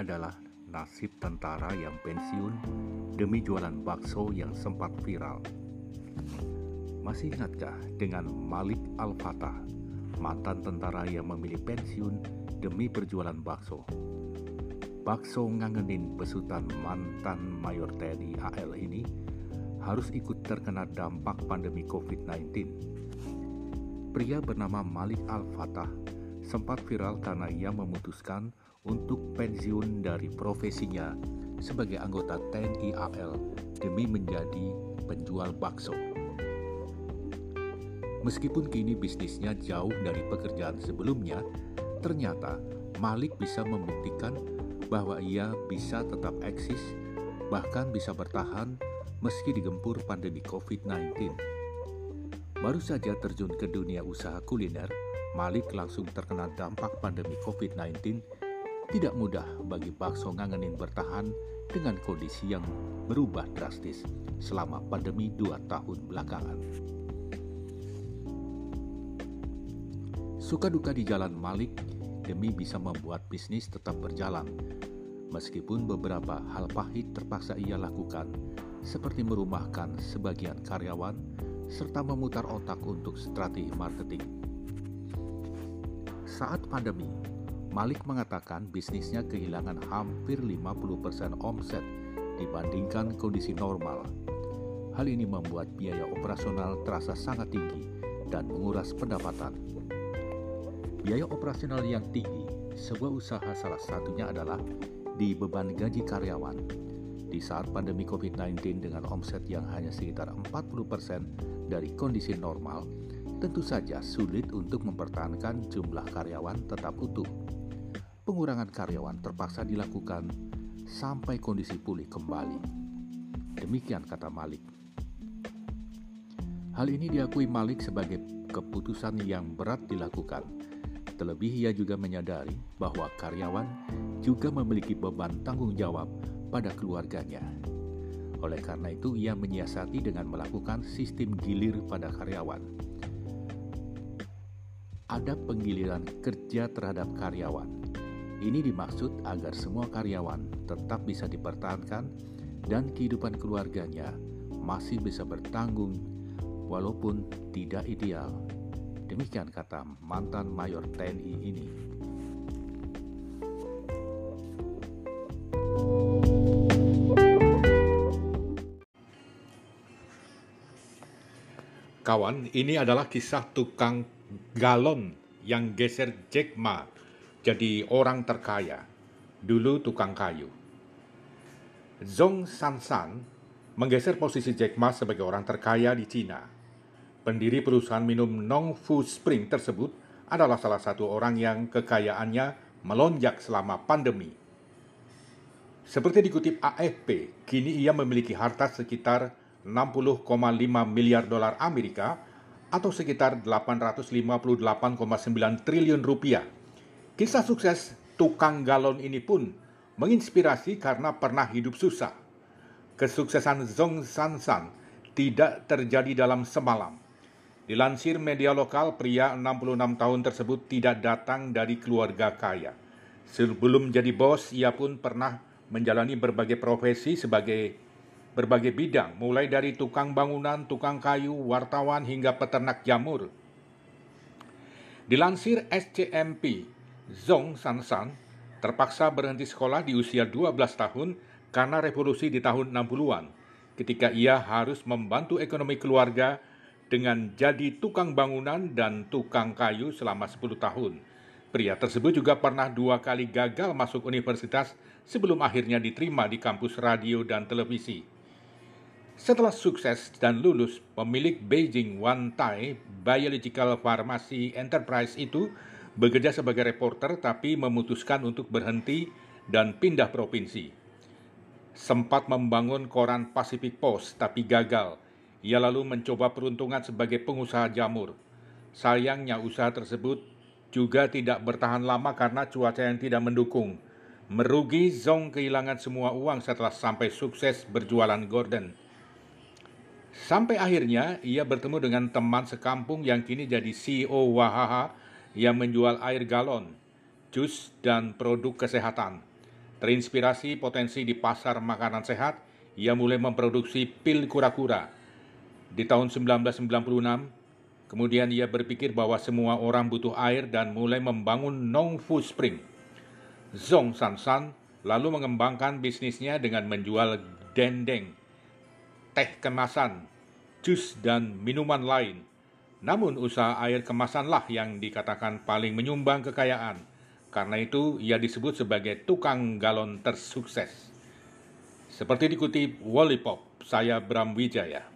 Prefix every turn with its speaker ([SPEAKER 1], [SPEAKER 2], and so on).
[SPEAKER 1] adalah nasib tentara yang pensiun demi jualan bakso yang sempat viral. Masih ingatkah dengan Malik Al-Fatah, mantan tentara yang memilih pensiun demi berjualan bakso? Bakso ngangenin besutan mantan Mayor TNI AL ini harus ikut terkena dampak pandemi COVID-19. Pria bernama Malik Al-Fatah sempat viral karena ia memutuskan untuk pensiun dari profesinya sebagai anggota TNI AL demi menjadi penjual bakso. Meskipun kini bisnisnya jauh dari pekerjaan sebelumnya, ternyata Malik bisa membuktikan bahwa ia bisa tetap eksis, bahkan bisa bertahan meski digempur pandemi COVID-19. Baru saja terjun ke dunia usaha kuliner, Malik langsung terkena dampak pandemi COVID-19 tidak mudah bagi bakso ngangenin bertahan dengan kondisi yang berubah drastis selama pandemi dua tahun belakangan. Suka duka di jalan Malik demi bisa membuat bisnis tetap berjalan, meskipun beberapa hal pahit terpaksa ia lakukan, seperti merumahkan sebagian karyawan serta memutar otak untuk strategi marketing. Saat pandemi, Malik mengatakan bisnisnya kehilangan hampir 50% omset dibandingkan kondisi normal. Hal ini membuat biaya operasional terasa sangat tinggi dan menguras pendapatan. Biaya operasional yang tinggi, sebuah usaha salah satunya adalah di beban gaji karyawan. Di saat pandemi COVID-19 dengan omset yang hanya sekitar 40% dari kondisi normal, tentu saja sulit untuk mempertahankan jumlah karyawan tetap utuh pengurangan karyawan terpaksa dilakukan sampai kondisi pulih kembali. Demikian kata Malik. Hal ini diakui Malik sebagai keputusan yang berat dilakukan. Terlebih ia juga menyadari bahwa karyawan juga memiliki beban tanggung jawab pada keluarganya. Oleh karena itu, ia menyiasati dengan melakukan sistem gilir pada karyawan. Ada penggiliran kerja terhadap karyawan, ini dimaksud agar semua karyawan tetap bisa dipertahankan dan kehidupan keluarganya masih bisa bertanggung walaupun tidak ideal. Demikian kata mantan Mayor TNI ini.
[SPEAKER 2] Kawan, ini adalah kisah tukang galon yang geser Jack Ma jadi orang terkaya, dulu tukang kayu. Zhong Sansan menggeser posisi Jack Ma sebagai orang terkaya di Cina. Pendiri perusahaan minum Nong Fu Spring tersebut adalah salah satu orang yang kekayaannya melonjak selama pandemi. Seperti dikutip AFP, kini ia memiliki harta sekitar 60,5 miliar dolar Amerika atau sekitar 858,9 triliun rupiah Kisah sukses tukang galon ini pun menginspirasi karena pernah hidup susah. Kesuksesan Zhong Sansan tidak terjadi dalam semalam. Dilansir media lokal, pria 66 tahun tersebut tidak datang dari keluarga kaya. Sebelum jadi bos, ia pun pernah menjalani berbagai profesi sebagai berbagai bidang, mulai dari tukang bangunan, tukang kayu, wartawan, hingga peternak jamur. Dilansir SCMP, Zhong Sansan terpaksa berhenti sekolah di usia 12 tahun karena revolusi di tahun 60-an, ketika ia harus membantu ekonomi keluarga dengan jadi tukang bangunan dan tukang kayu selama 10 tahun. Pria tersebut juga pernah dua kali gagal masuk universitas sebelum akhirnya diterima di kampus radio dan televisi. Setelah sukses dan lulus, pemilik Beijing One Tai Biological Pharmacy Enterprise itu bekerja sebagai reporter tapi memutuskan untuk berhenti dan pindah provinsi. Sempat membangun koran Pacific Post tapi gagal. Ia lalu mencoba peruntungan sebagai pengusaha jamur. Sayangnya usaha tersebut juga tidak bertahan lama karena cuaca yang tidak mendukung. Merugi Zong kehilangan semua uang setelah sampai sukses berjualan gorden. Sampai akhirnya ia bertemu dengan teman sekampung yang kini jadi CEO Wahaha yang menjual air galon, jus, dan produk kesehatan. Terinspirasi potensi di pasar makanan sehat, ia mulai memproduksi pil kura-kura. Di tahun 1996, kemudian ia berpikir bahwa semua orang butuh air dan mulai membangun Nong Fu Spring. Zhong Sansan lalu mengembangkan bisnisnya dengan menjual dendeng, teh kemasan, jus, dan minuman lain. Namun usaha air kemasanlah yang dikatakan paling menyumbang kekayaan. Karena itu ia disebut sebagai tukang galon tersukses. Seperti dikutip Wallipop, saya Bram Wijaya.